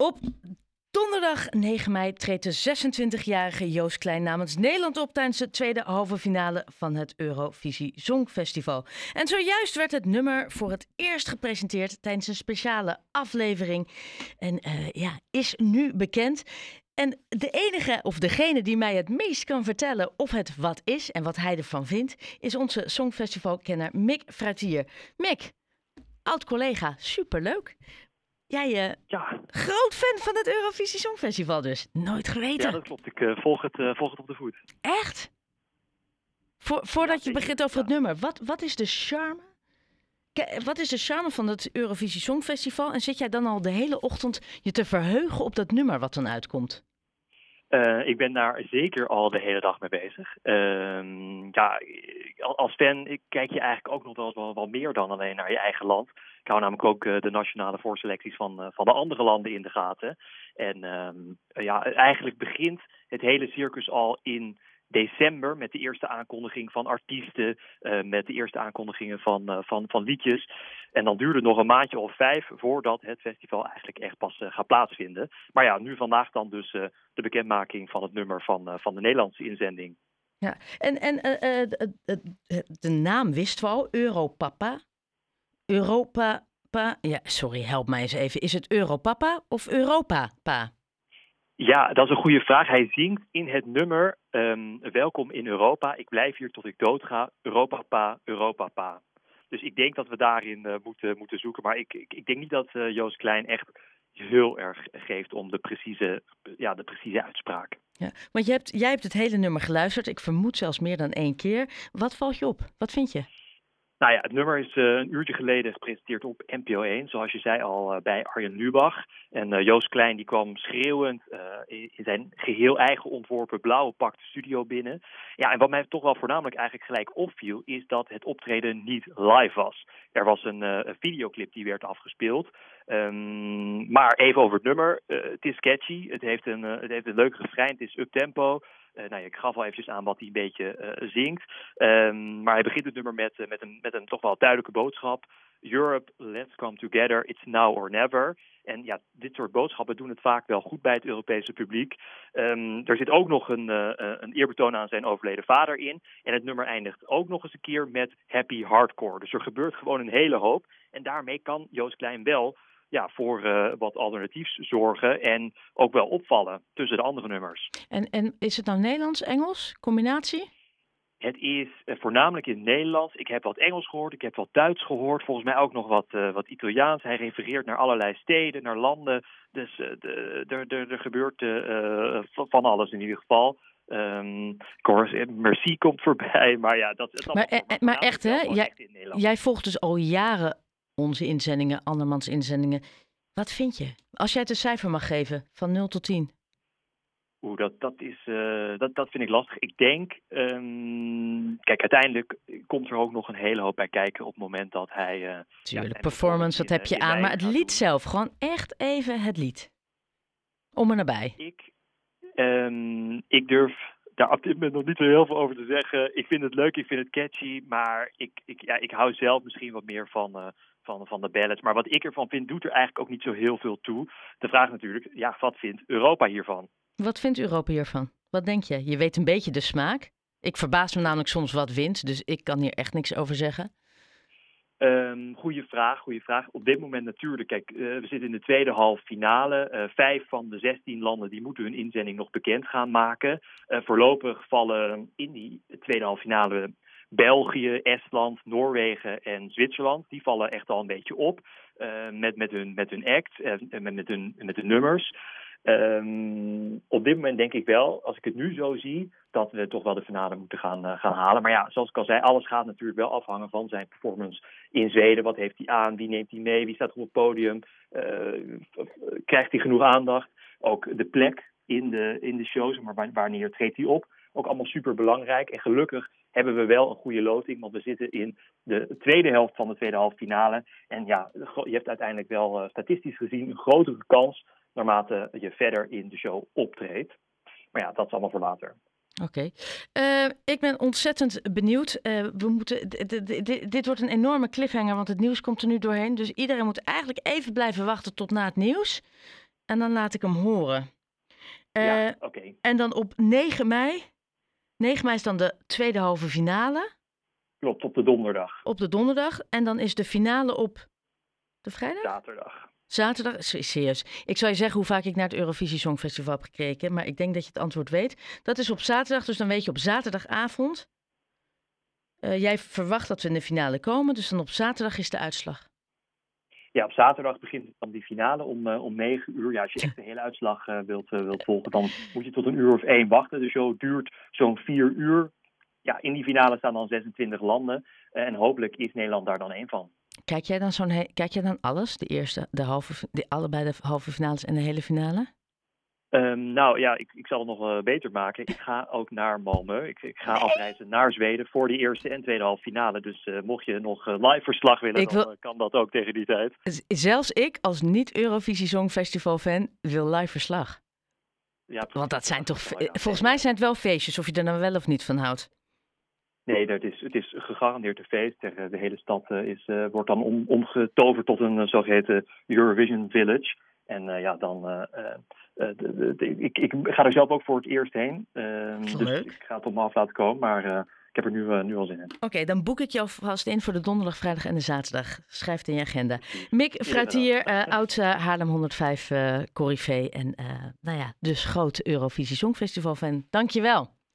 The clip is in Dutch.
Op donderdag 9 mei treedt de 26-jarige Joost Klein namens Nederland op tijdens de tweede halve finale van het Eurovisie Songfestival. En zojuist werd het nummer voor het eerst gepresenteerd tijdens een speciale aflevering. En eh, ja, is nu bekend. En de enige of degene die mij het meest kan vertellen of het wat is en wat hij ervan vindt, is onze Songfestivalkenner Mick Fratier. Mick, oud collega, superleuk. Jij, uh, ja. groot fan van het Eurovisie Songfestival dus. Nooit geweten. Ja, dat klopt. Ik uh, volg, het, uh, volg het op de voet. Echt? Voor, voordat je begint over het nummer, wat, wat is de charme? Wat is de charme van het Eurovisie Songfestival? En zit jij dan al de hele ochtend je te verheugen op dat nummer wat dan uitkomt? Uh, ik ben daar zeker al de hele dag mee bezig. Uh, ja, als fan kijk je eigenlijk ook nog wel, wel, wel, meer dan alleen naar je eigen land. Ik hou namelijk ook uh, de nationale voorselecties van, uh, van de andere landen in de gaten. En ehm, ja, eigenlijk begint het hele circus al in december met de eerste aankondiging van artiesten, uh, met de eerste aankondigingen van, uh, van, van liedjes. En dan duurde het nog een maandje of vijf voordat het festival eigenlijk echt pas uh, gaat plaatsvinden. Maar ja, nu vandaag dan dus de bekendmaking van het nummer van, van de Nederlandse inzending. Ja, en, en de naam wist we al, Europapa. Europa. Ja, sorry, help mij eens even. Is het Europapa of Europa-pa? Ja, dat is een goede vraag. Hij zingt in het nummer um, Welkom in Europa. Ik blijf hier tot ik doodga. Europa pa, Europa pa. Dus ik denk dat we daarin uh, moeten, moeten zoeken. Maar ik, ik, ik denk niet dat uh, Joost Klein echt heel erg geeft om de precieze, ja, de precieze uitspraak. Ja, want je hebt, jij hebt het hele nummer geluisterd. Ik vermoed zelfs meer dan één keer. Wat valt je op? Wat vind je? Nou ja, het nummer is uh, een uurtje geleden gepresenteerd op NPO 1, zoals je zei al uh, bij Arjen Lubach. En uh, Joost Klein die kwam schreeuwend in, zijn geheel eigen ontworpen blauwe pak de studio binnen. Ja, en wat mij toch wel voornamelijk eigenlijk gelijk opviel, is dat het optreden niet live was. Er was een, videoclip die werd afgespeeld. Um, maar even over het nummer. het is catchy, het heeft een, het heeft een leuk refrein, het is up-tempo. Uh, nou, ik gaf al eventjes aan wat hij een beetje uh, zingt. Um, maar hij begint het nummer met, uh, met, een, met een toch wel duidelijke boodschap. Europe, let's come together, it's now or never. En ja, dit soort boodschappen doen het vaak wel goed bij het Europese publiek. Um, er zit ook nog een, een eerbetoon aan zijn overleden vader in. En het nummer eindigt ook nog eens een keer met happy hardcore. Dus er gebeurt gewoon een hele hoop. En daarmee kan Joost Klein wel ja, voor uh, wat alternatiefs zorgen en ook wel opvallen tussen de andere nummers. En, en is het nou Nederlands, Engels, combinatie? Het is uh, voornamelijk in het Nederlands. Ik heb wat Engels gehoord, ik heb wat Duits gehoord, volgens mij ook nog wat, uh, wat Italiaans. Hij refereert naar allerlei steden, naar landen. Dus er gebeurt van alles in ieder geval. Um, Merci komt voorbij, maar ja, dat is Maar, maar echt, hè? Jij, jij volgt dus al jaren onze inzendingen, andermans inzendingen. Wat vind je? Als jij het een cijfer mag geven, van 0 tot 10. Oeh, dat, dat, is, uh, dat, dat vind ik lastig. Ik denk, um, kijk, uiteindelijk komt er ook nog een hele hoop bij kijken op het moment dat hij... Uh, Tuurlijk, ja, performance, dat heb je aan. Maar het lied zelf, gewoon echt even het lied. Om er nabij. Ik, um, ik durf daar op dit moment nog niet zo heel veel over te zeggen. Ik vind het leuk, ik vind het catchy, maar ik, ik, ja, ik hou zelf misschien wat meer van, uh, van, van de ballads. Maar wat ik ervan vind, doet er eigenlijk ook niet zo heel veel toe. De vraag natuurlijk, ja, wat vindt Europa hiervan? Wat vindt Europa hiervan? Wat denk je? Je weet een beetje de smaak. Ik verbaas me namelijk soms wat wint, dus ik kan hier echt niks over zeggen. Um, goeie vraag, goede vraag. Op dit moment natuurlijk, kijk, uh, we zitten in de tweede halve finale. Uh, vijf van de zestien landen die moeten hun inzending nog bekend gaan maken. Uh, voorlopig vallen in die tweede halve finale België, Estland, Noorwegen en Zwitserland. Die vallen echt al een beetje op met, met, hun, met hun act en met, met, hun, met hun nummers. Um, op dit moment denk ik wel, als ik het nu zo zie, dat we toch wel de finale moeten gaan, uh, gaan halen. Maar ja, zoals ik al zei, alles gaat natuurlijk wel afhangen van zijn performance in Zweden. Wat heeft hij aan? Wie neemt hij mee? Wie staat op het podium? Uh, krijgt hij genoeg aandacht? Ook de plek in de, in de shows, maar wanneer treedt hij op? Ook allemaal super belangrijk. En gelukkig hebben we wel een goede loting, want we zitten in de tweede helft van de tweede halve finale. En ja, je hebt uiteindelijk wel uh, statistisch gezien een grotere kans naarmate je verder in de show optreedt. Maar ja, dat is allemaal voor later. Oké. Okay. Uh, ik ben ontzettend benieuwd. Uh, we moeten, dit wordt een enorme cliffhanger, want het nieuws komt er nu doorheen. Dus iedereen moet eigenlijk even blijven wachten tot na het nieuws. en dan laat ik hem horen. ja, Eh, oké. En dan op 9 mei. 9 mei is dan de tweede halve finale Klopt, op de donderdag. op de donderdag. En dan is de finale op de vrijdag? Zaterdag. Zaterdag? Serieus. Ik zal je zeggen hoe vaak ik naar het Eurovisie Songfestival heb gekeken. Maar ik denk dat je het antwoord weet. Dat is op zaterdag. Dus dan weet je op zaterdagavond. eh, jij verwacht dat we in de finale komen. Dus dan op zaterdag is de uitslag. Ja, op zaterdag begint dan die finale om, eh, om 9 uur. Ja, als je echt de hele uitslag eh, wilt, eh, wilt volgen, dan moet je tot een uur of één wachten. De show duurt zo'n vier uur. Ja, in die finale staan dan 26 landen. en hopelijk is Nederland daar dan één van. Kijk jij dan, zo'n kijk jij dan alles? De eerste, de halve, de, allebei de halve finales en de hele finale? Ehm, nou ja, ik, ik zal het nog eh, beter maken. Ik ga ook naar Malmö. Ik, ik ga afreizen naar Zweden voor die eerste en tweede halve finale. Dus eh, mocht je nog eh, live verslag willen, dan kan dat ook tegen die tijd. Zelfs ik als niet-Eurovisie Songfestival fan wil live verslag. Ja, Want dat zijn toch, Oh, ja, volgens mij zijn het wel feestjes, of je er dan wel of niet van houdt. Nee, dat is, het is gegarandeerd een feest. De, de hele stad is, wordt dan om, omgetoverd tot een eh, zogeheten Eurovision Village. En ja, dan. Eh, de- de- de- ik, ik ga er zelf ook voor het eerst heen. Ehm, dus ik ga het op me af laten komen. Maar eh, ik heb er nu, eh, nu al zin in. Oké, dan boek ik jou vast in voor de donderdag, vrijdag en de zaterdag. Schrijf het in je agenda. Mick Fruitier, oud Haarlem 105 eh Corrivé en nou ja, dus groot Eurovisie Songfestival fan. Dankjewel.